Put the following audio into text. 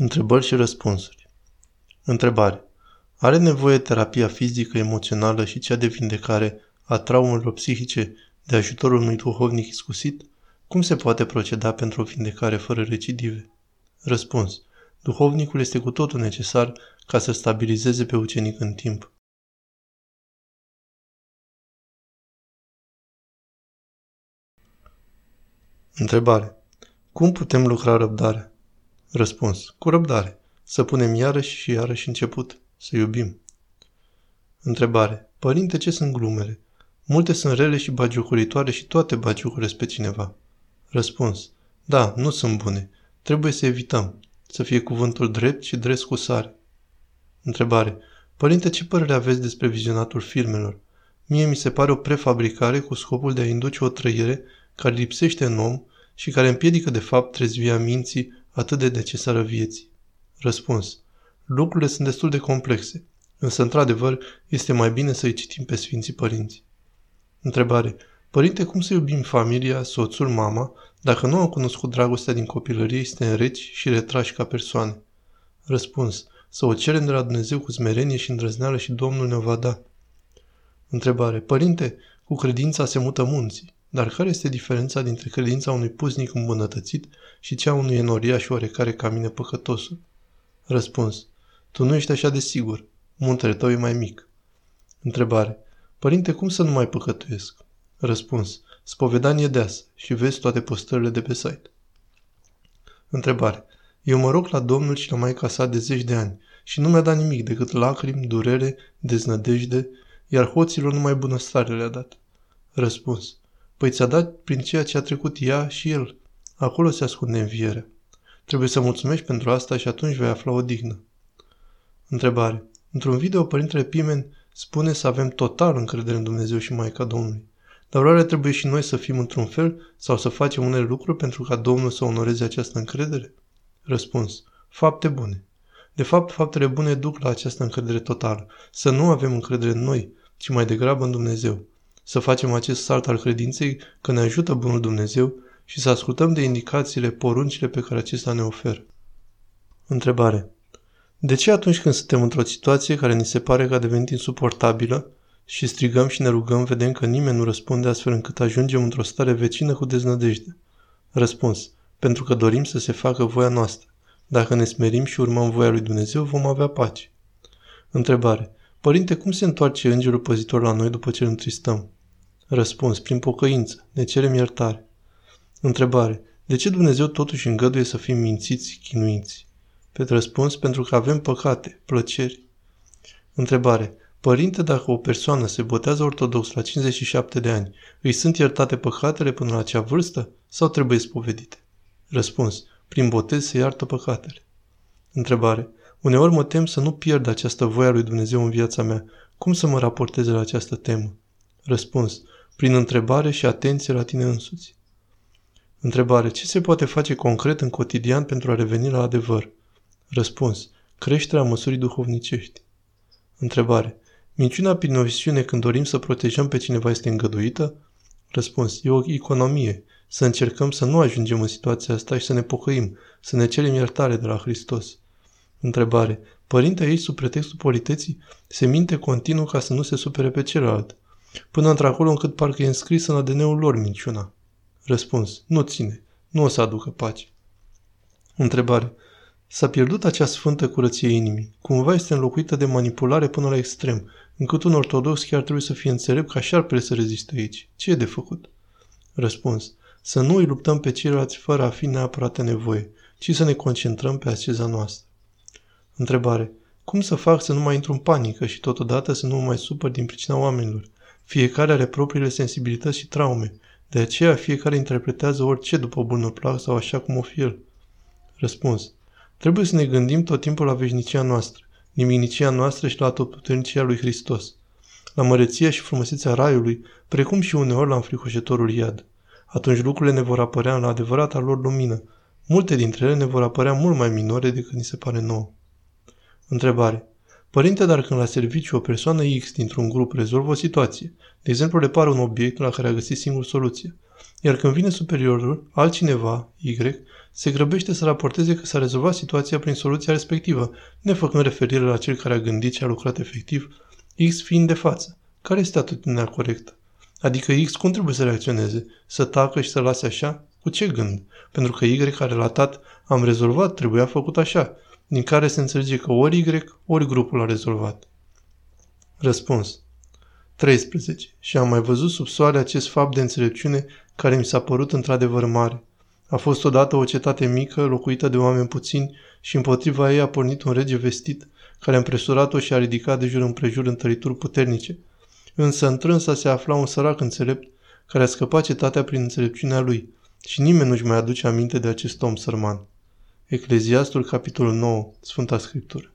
Întrebări și răspunsuri. Întrebare. Are nevoie terapia fizică, emoțională și cea de vindecare a traumelor psihice de ajutorul unui duhovnic iscusit? Cum se poate proceda pentru o vindecare fără recidive? Răspuns. Duhovnicul este cu totul necesar ca să stabilizeze pe ucenic în timp. Întrebare. Cum putem lucra răbdarea? Răspuns. Cu răbdare. Să punem iarăși și iarăși început. Să iubim. Întrebare. Părinte, ce sunt glumele? Multe sunt rele și bagiocuritoare și toate bagiocoresc pe cineva. Răspuns. Da, nu sunt bune. Trebuie să evităm. Să fie cuvântul drept și drept cu sare. Întrebare. Părinte, ce părere aveți despre vizionatul filmelor? Mie mi se pare o prefabricare cu scopul de a induce o trăire care lipsește în om și care împiedică de fapt trezvia minții atât de necesară vieții? Răspuns. Lucrurile sunt destul de complexe, însă, într-adevăr, este mai bine să-i citim pe Sfinții Părinți. Întrebare. Părinte, cum să iubim familia, soțul, mama, dacă nu am cunoscut dragostea din copilărie, suntem reci și retrași ca persoane? Răspuns. Să o cerem de la Dumnezeu cu smerenie și îndrăzneală și Domnul ne va da. Întrebare. Părinte, cu credința se mută munții. Dar care este diferența dintre credința unui puznic îmbunătățit și cea unui enoriaș oarecare ca mine păcătosul? Răspuns. Tu nu ești așa de sigur. Muntele tău e mai mic. Întrebare. Părinte, cum să nu mai păcătuiesc? Răspuns. Spovedanie deasă și vezi toate postările de pe site. Întrebare. Eu mă rog la Domnul și la Maica sa de zeci de ani și nu mi-a dat nimic decât lacrimi, durere, deznădejde, iar hoților numai bunăstare le-a dat. Răspuns. Păi ți-a dat prin ceea ce a trecut ea și el. Acolo se ascunde învierea. Trebuie să mulțumești pentru asta și atunci vei afla o dignă. Întrebare. Într-un video, Părintele Pimen spune să avem total încredere în Dumnezeu și Maica Domnului. Dar oare trebuie și noi să fim într-un fel sau să facem unele lucruri pentru ca Domnul să onoreze această încredere? Răspuns. Fapte bune. De fapt, faptele bune duc la această încredere totală. Să nu avem încredere în noi, ci mai degrabă în Dumnezeu să facem acest salt al credinței că ne ajută Bunul Dumnezeu și să ascultăm de indicațiile, poruncile pe care acesta ne oferă. Întrebare. De ce atunci când suntem într-o situație care ni se pare că a devenit insuportabilă și strigăm și ne rugăm, vedem că nimeni nu răspunde astfel încât ajungem într-o stare vecină cu deznădejde? Răspuns. Pentru că dorim să se facă voia noastră. Dacă ne smerim și urmăm voia lui Dumnezeu, vom avea pace. Întrebare. Părinte, cum se întoarce îngerul păzitor la noi după ce îl întristăm? Răspuns, prin pocăință. Ne cerem iertare. Întrebare. De ce Dumnezeu totuși îngăduie să fim mințiți, chinuiți? Pe răspuns, pentru că avem păcate, plăceri. Întrebare. Părinte, dacă o persoană se botează ortodox la 57 de ani, îi sunt iertate păcatele până la acea vârstă sau trebuie spovedite? Răspuns. Prin botez se iartă păcatele. Întrebare. Uneori mă tem să nu pierd această voie a lui Dumnezeu în viața mea. Cum să mă raportez la această temă? Răspuns prin întrebare și atenție la tine însuți. Întrebare. Ce se poate face concret în cotidian pentru a reveni la adevăr? Răspuns. Creșterea măsurii duhovnicești. Întrebare. Minciuna prin novisiune când dorim să protejăm pe cineva este îngăduită? Răspuns. E o economie. Să încercăm să nu ajungem în situația asta și să ne pocăim, să ne cerem iertare de la Hristos. Întrebare. Părinte aici, sub pretextul politeții, se minte continuu ca să nu se supere pe celălalt până într-acolo încât parcă e înscris în ADN-ul lor minciuna. Răspuns. Nu ține. Nu o să aducă pace. Întrebare. S-a pierdut acea sfântă curăție inimii. Cumva este înlocuită de manipulare până la extrem, încât un ortodox chiar trebuie să fie înțelept ca șarpele să reziste aici. Ce e de făcut? Răspuns. Să nu îi luptăm pe ceilalți fără a fi neapărat nevoie, ci să ne concentrăm pe asceza noastră. Întrebare. Cum să fac să nu mai intru în panică și totodată să nu mă mai supăr din pricina oamenilor? Fiecare are propriile sensibilități și traume, de aceea fiecare interpretează orice după bunul plac sau așa cum o fi el. Răspuns. Trebuie să ne gândim tot timpul la veșnicia noastră, nimicnicia noastră și la atotputernicia lui Hristos, la măreția și frumusețea raiului, precum și uneori la înfricoșătorul iad. Atunci lucrurile ne vor apărea în adevărata lor lumină. Multe dintre ele ne vor apărea mult mai minore decât ni se pare nouă. Întrebare. Părinte, dar când la serviciu o persoană X dintr-un grup rezolvă o situație, de exemplu le pare un obiect la care a găsit singur soluție, iar când vine superiorul, altcineva, Y, se grăbește să raporteze că s-a rezolvat situația prin soluția respectivă, nefăcând referire la cel care a gândit și a lucrat efectiv, X fiind de față. Care este atitudinea corectă? Adică X cum trebuie să reacționeze? Să tacă și să lase așa? Cu ce gând? Pentru că Y a relatat, am rezolvat, trebuia făcut așa, din care se înțelege că ori Y, ori grupul a rezolvat. Răspuns. 13. Și am mai văzut sub soare acest fapt de înțelepciune care mi s-a părut într-adevăr mare. A fost odată o cetate mică, locuită de oameni puțini, și împotriva ei a pornit un rege vestit, care a împresurat-o și a ridicat de jur împrejur întărituri puternice. Însă întrânsa se afla un sărac înțelept, care a scăpat cetatea prin înțelepciunea lui, și nimeni nu-și mai aduce aminte de acest om sărman. Ecleziastul, capitolul 9, Sfânta Scriptură.